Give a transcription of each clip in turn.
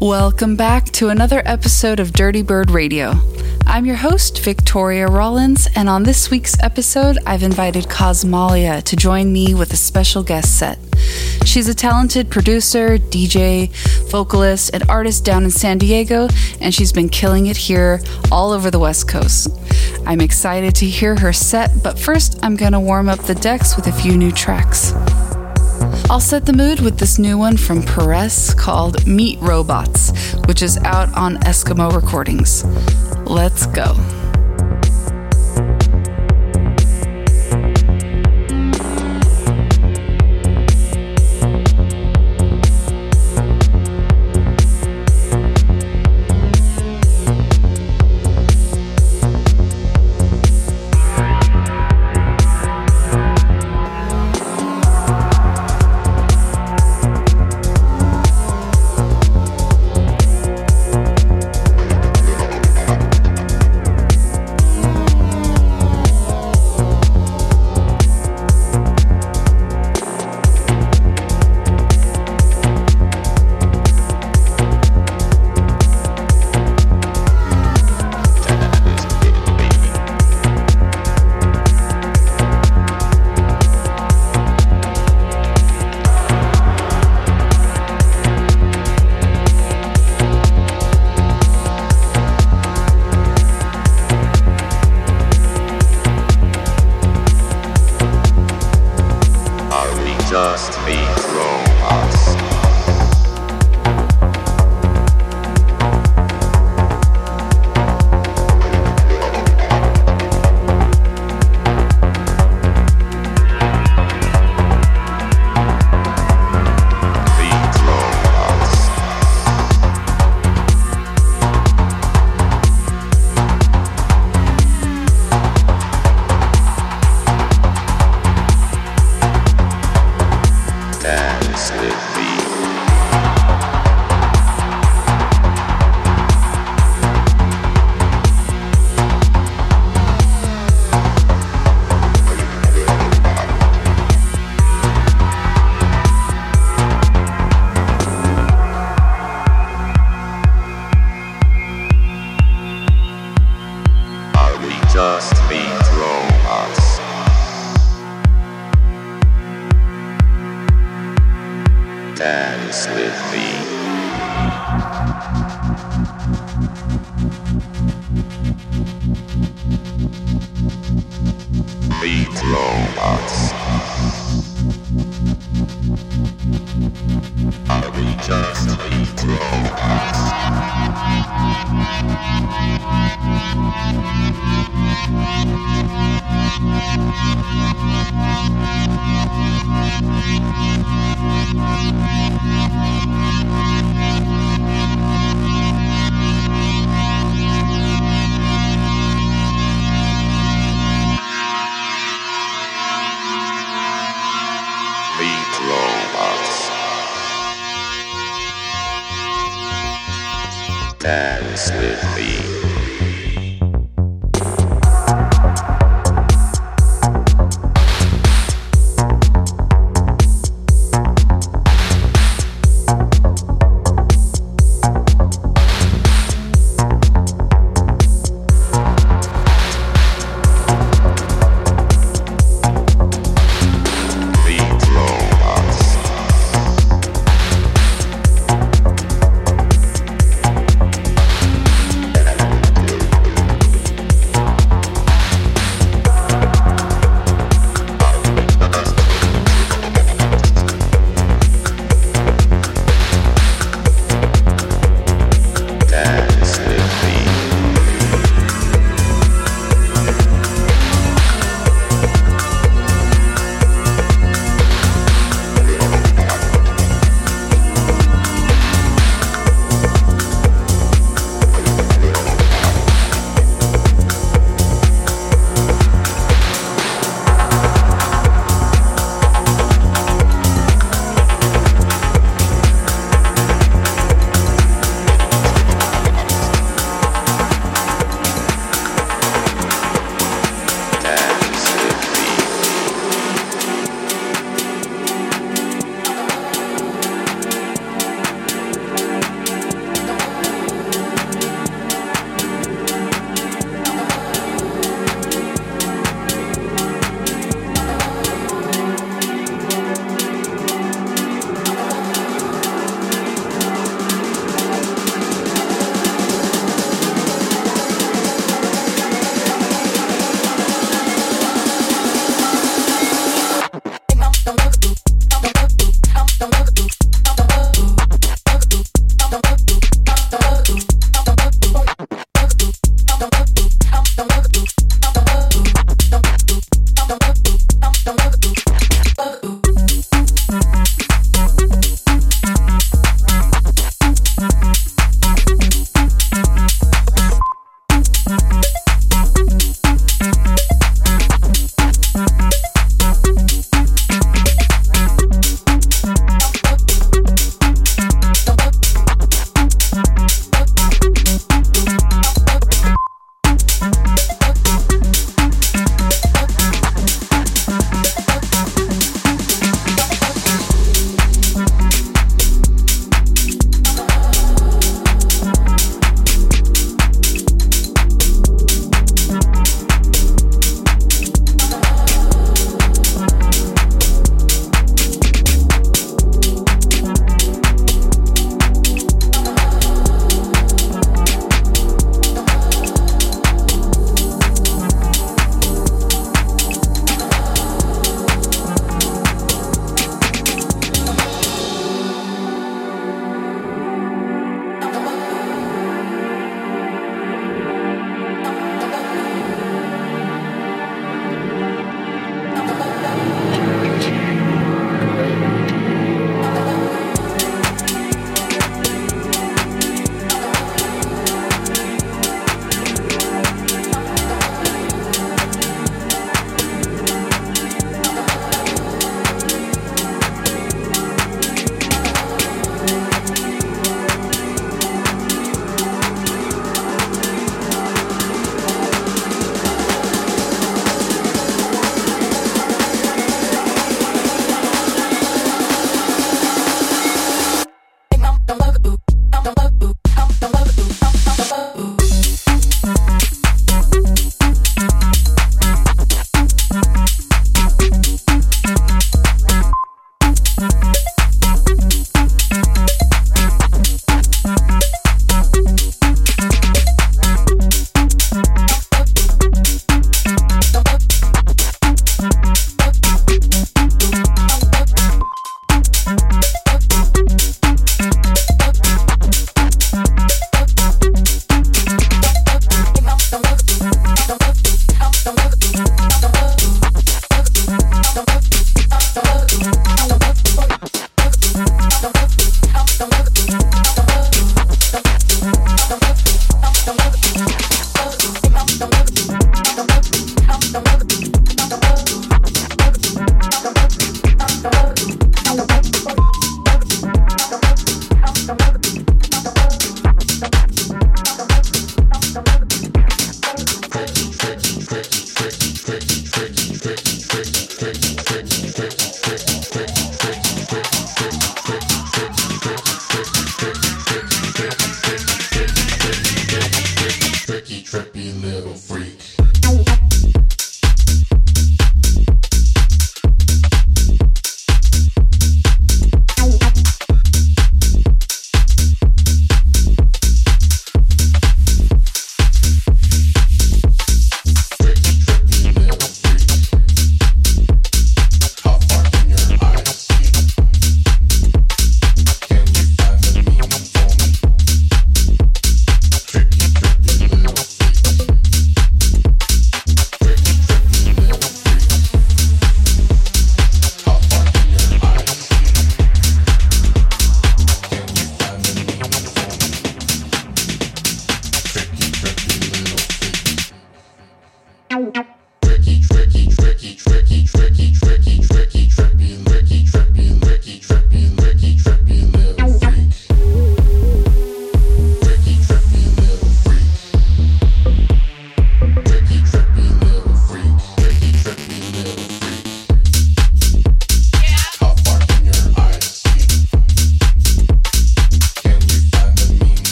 Welcome back to another episode of Dirtybird Radio. I'm your host, Victoria Rollins, and on this week's episode, I've invited Casmalia to join me with a special guest set. She's a talented producer, DJ, vocalist, and artist down in San Diego, and she's been killing it here all over the West Coast. I'm excited to hear her set, but first, I'm gonna warm up the decks with a few new tracks. I'll set the mood with this new one from Perez called Meat Robots, which is out on Eskimo Recordings. Let's go.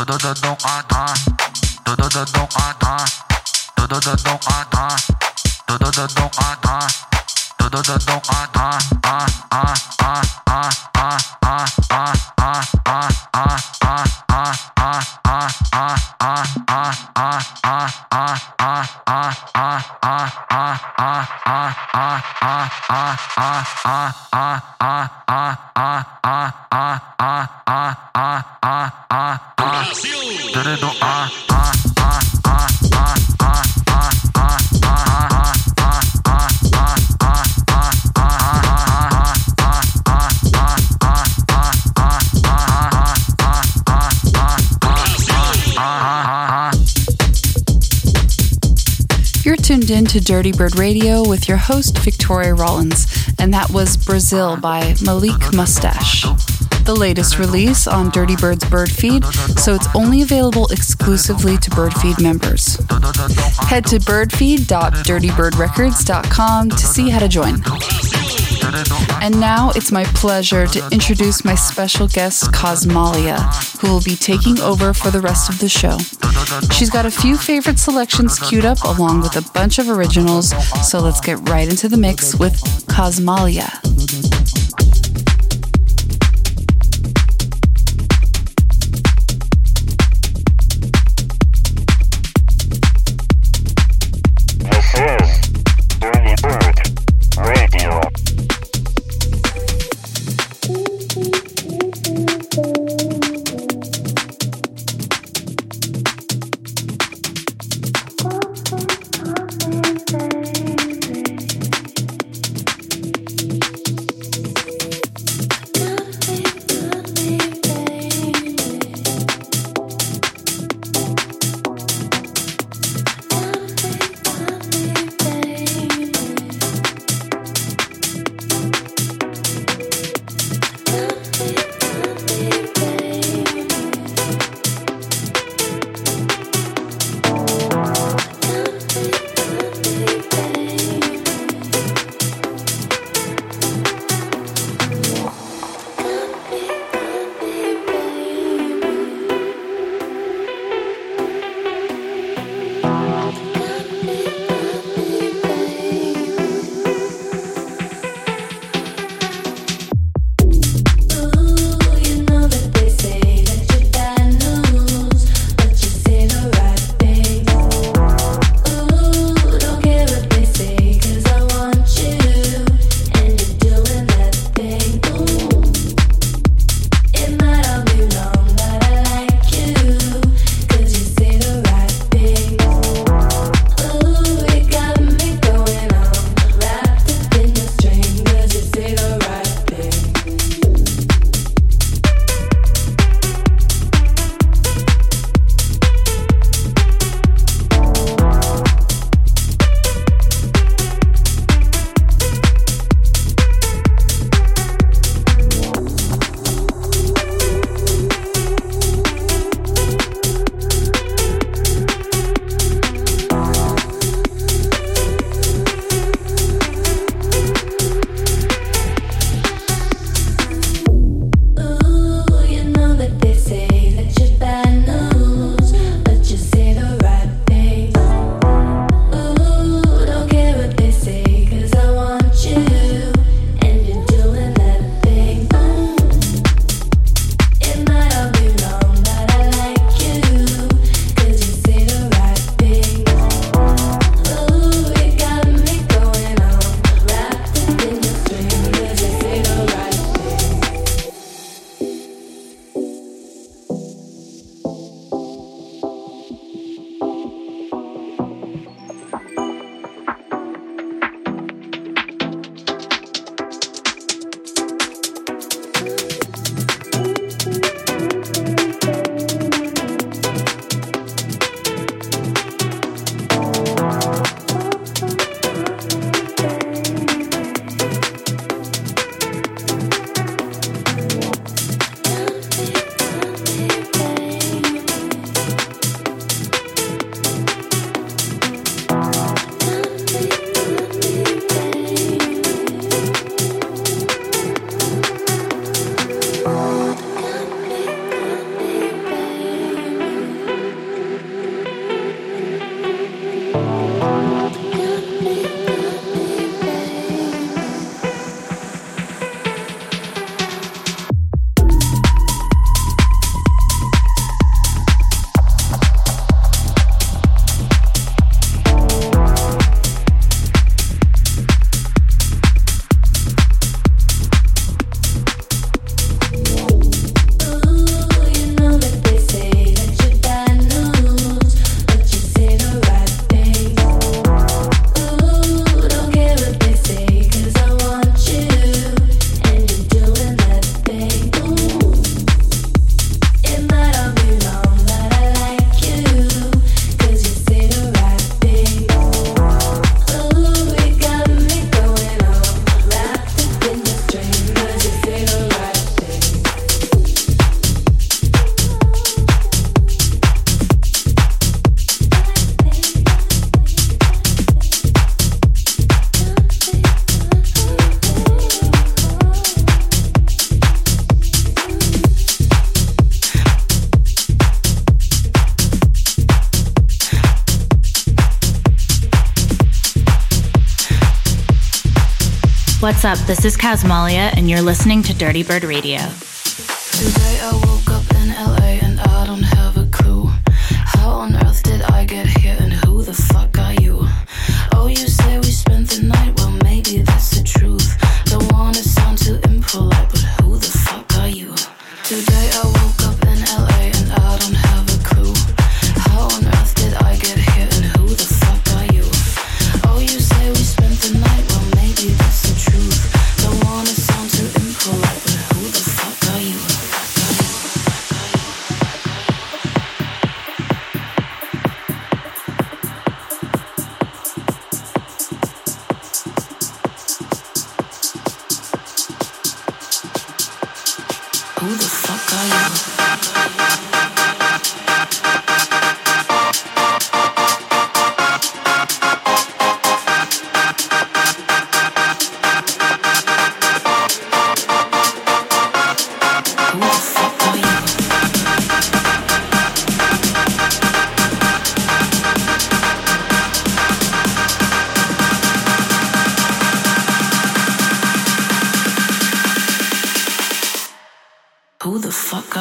Todo ah atrás, todo dodão atrás, todo ah atrás, todo dodão atrás, todo ah atrás, ah ah ah ah ah ah ah ah ah Brasil! To Dirtybird Radio with your host, Victoria Rollins, and that was Brazil by Malik Mustache. The latest release on Dirtybird's Bird Feed, so it's only available exclusively to Bird Feed members. Head to birdfeed.dirtybirdrecords.com to see how to join. And now it's my pleasure to introduce my special guest, Casmalia, who will be taking over for the rest of the show. She's got a few favorite selections queued up along with a bunch of originals, so let's get right into the mix with Casmalia. This is Casmalia, and you're listening to Dirtybird Radio.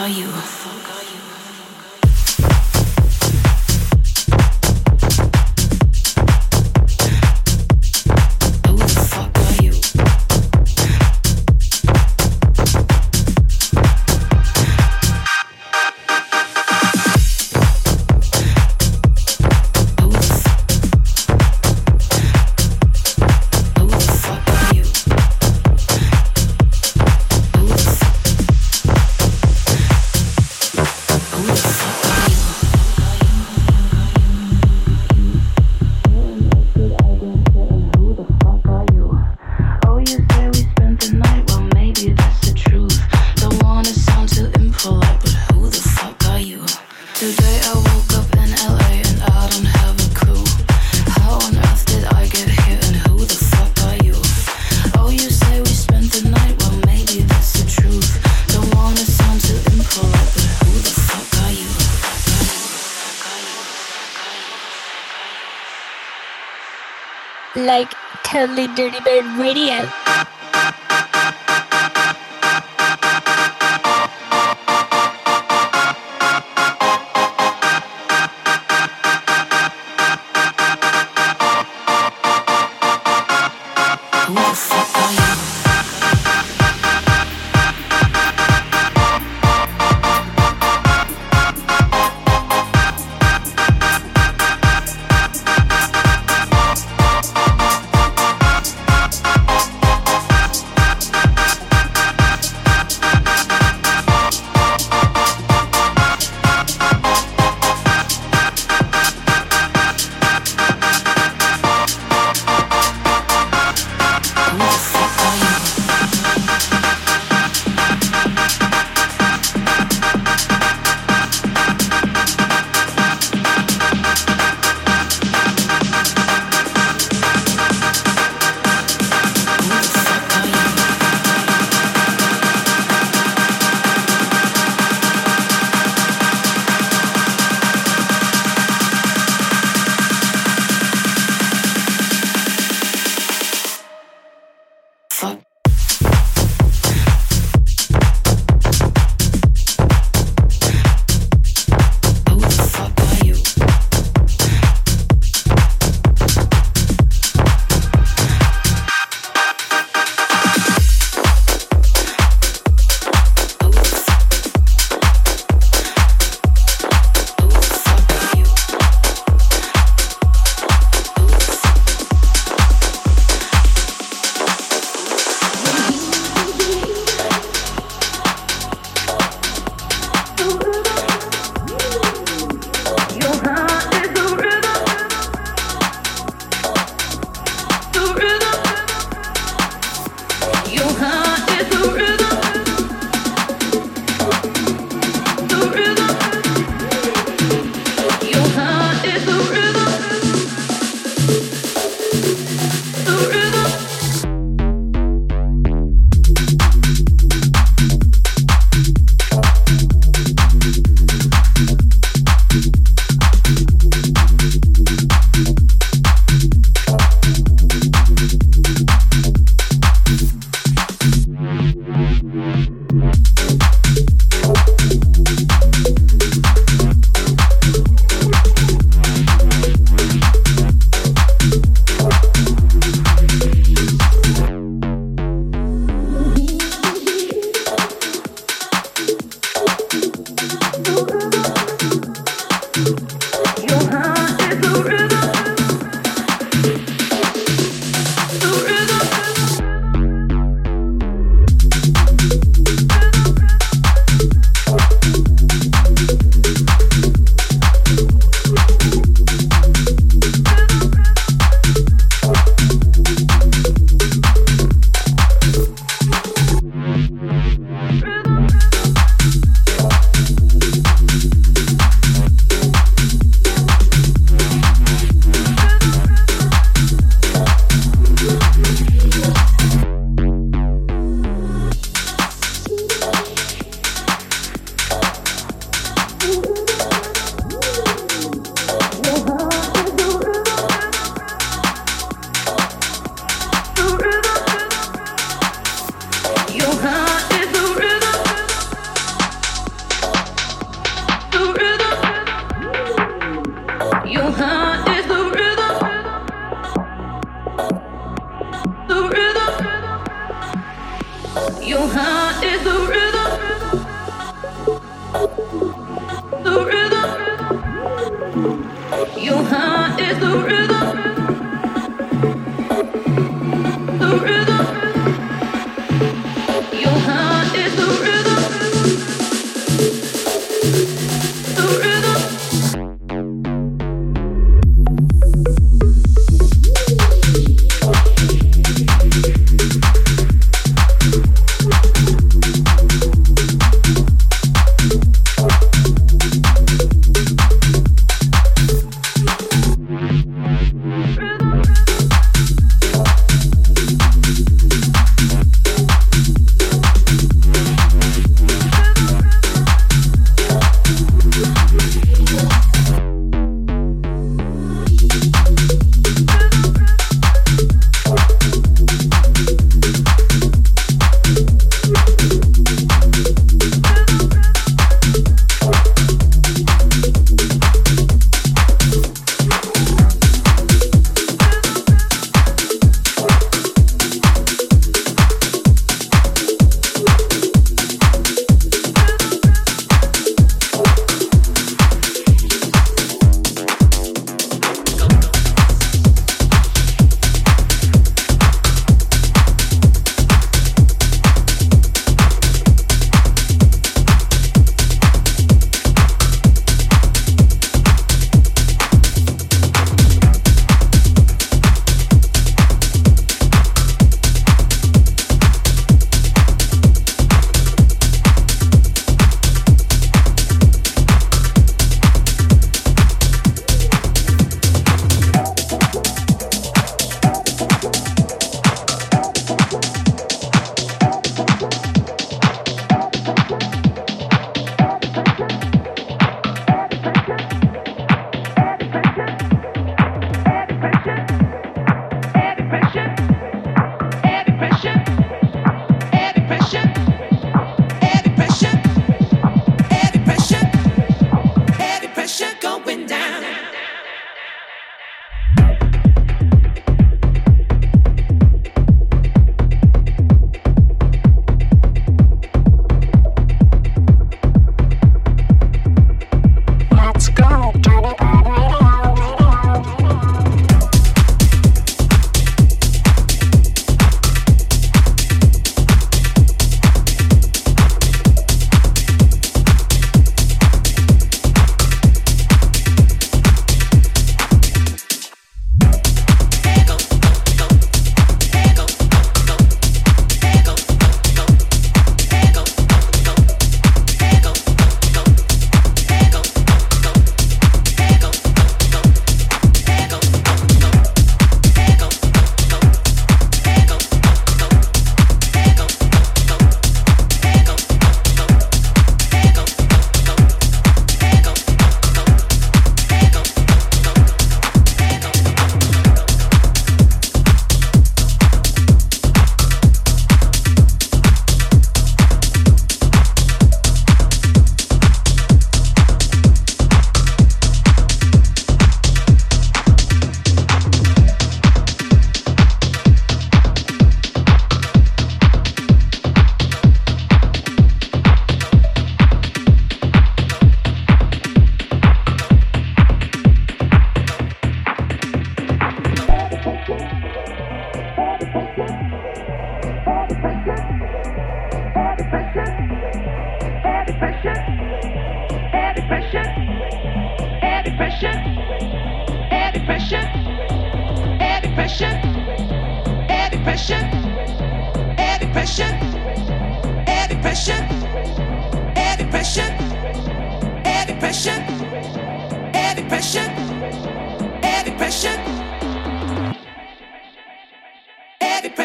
you. Radio.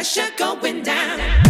depression going down.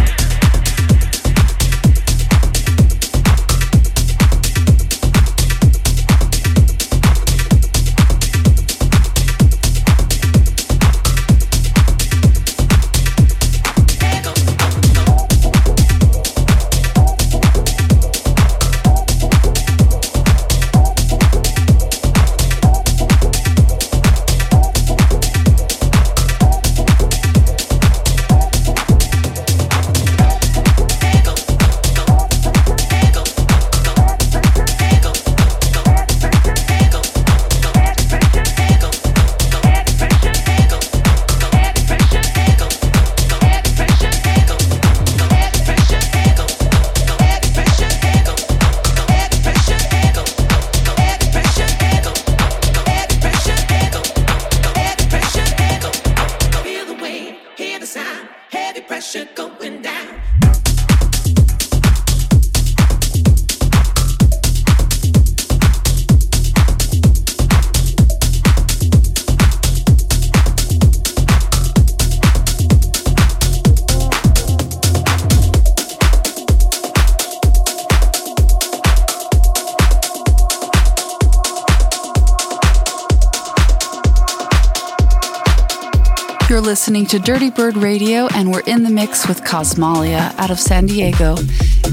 Listening to Dirtybird Radio, and we're in the mix with Casmalia out of San Diego.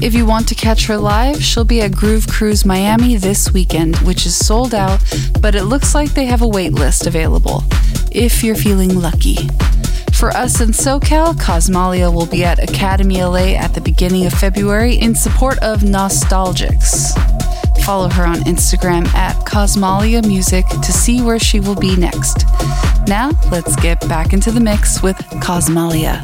If you want to catch her live, she'll be at Groove Cruise Miami this weekend, which is sold out, but it looks like they have a wait list available, if you're feeling lucky. For us in SoCal, Casmalia will be at Academy LA at the beginning of February in support of Nostalgics. Follow her on Instagram at Casmalia Music to see where she will be next. Now, let's get back into the mix with Casmalia.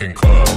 At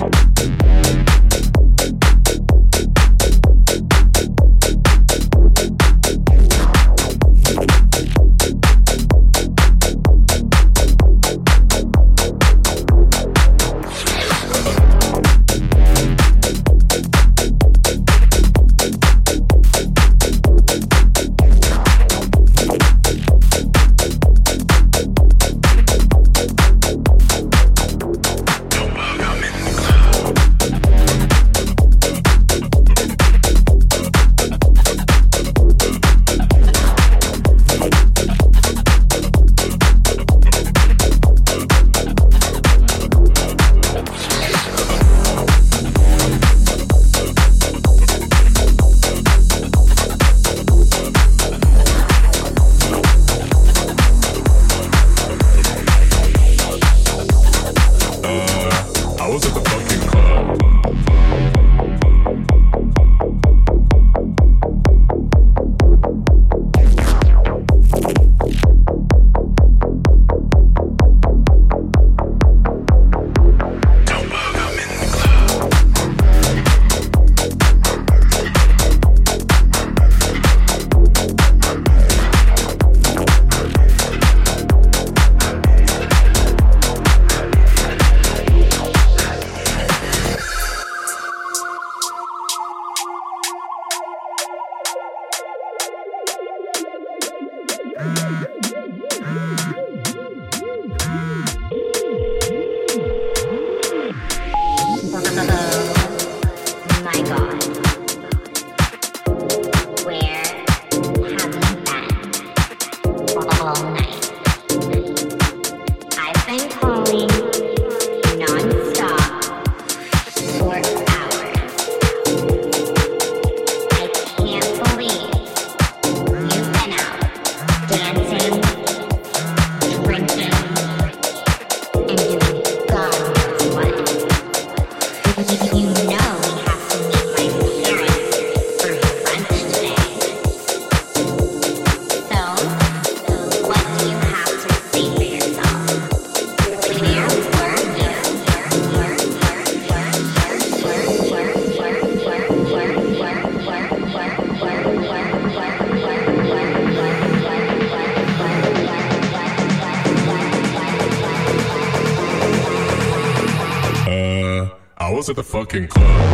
the fucking club.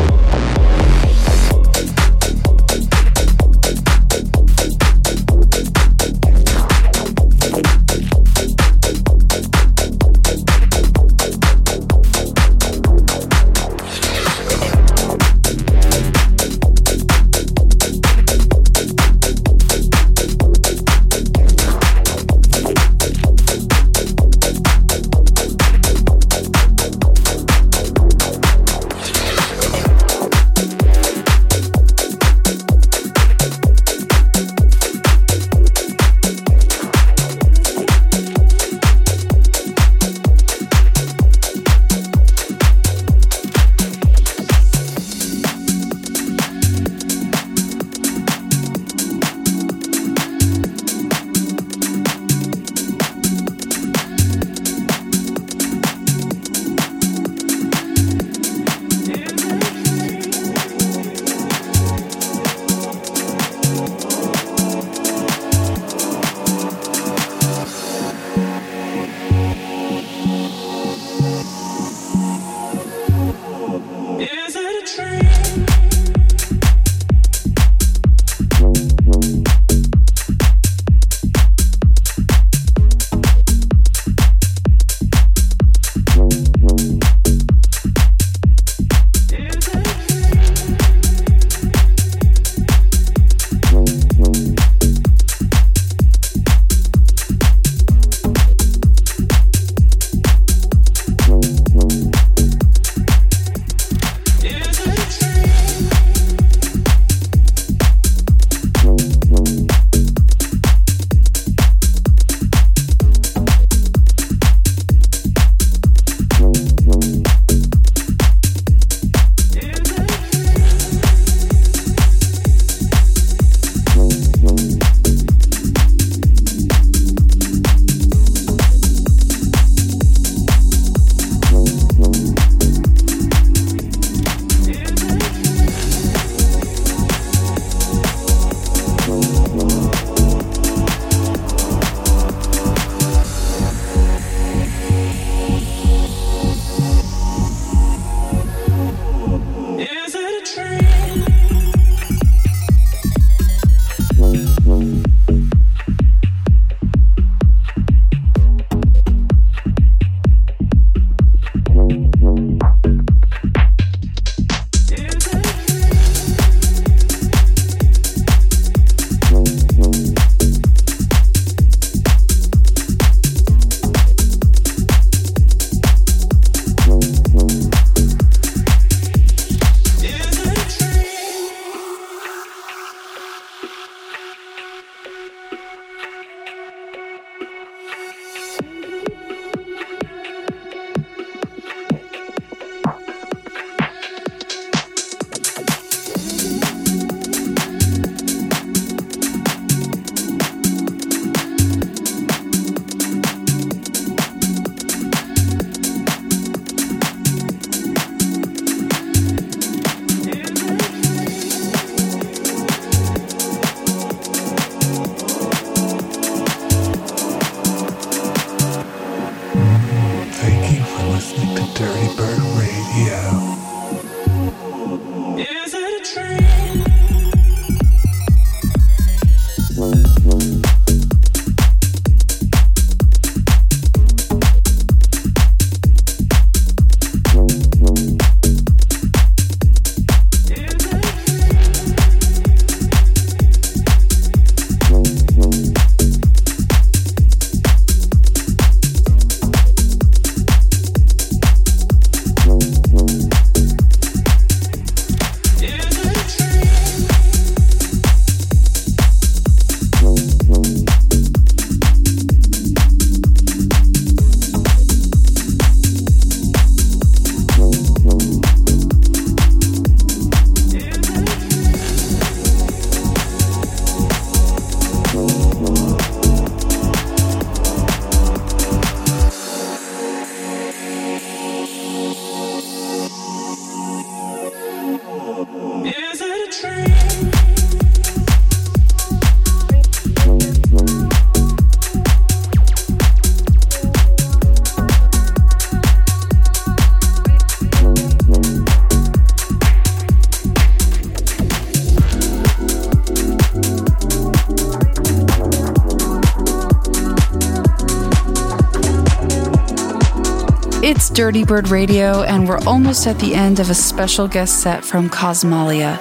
Dirtybird Radio, and we're almost at the end of a special guest set from Casmalia.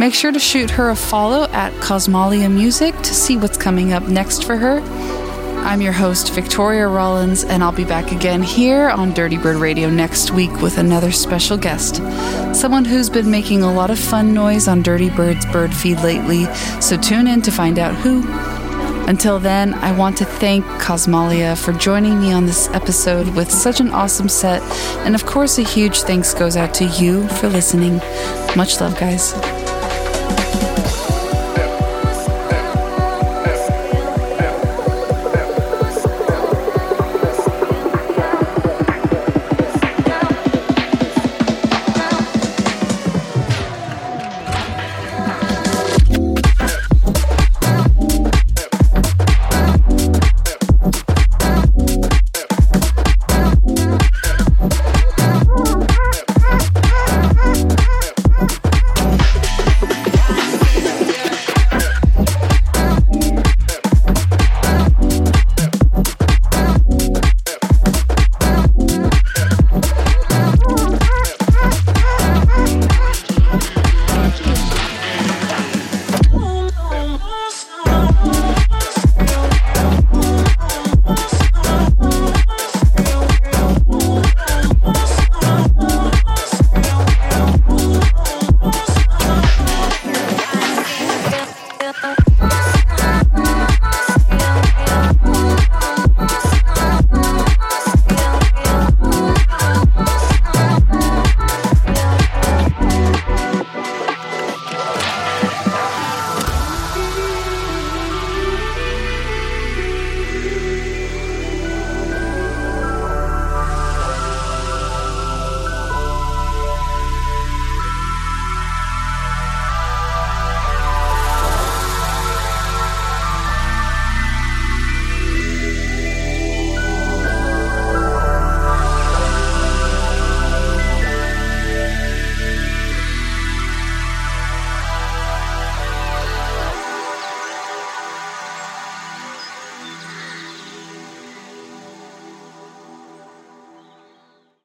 Make sure to shoot her a follow at Casmalia Music to see what's coming up next for her. I'm your host, Victoria Rollins, and I'll be back again here on Dirtybird Radio next week with another special guest. Someone who's been making a lot of fun noise on Dirtybird's bird feed lately, so tune in to find out who. Until then, I want to thank Casmalia for joining me on this episode with such an awesome set. And of course, a huge thanks goes out to you for listening. Much love, guys.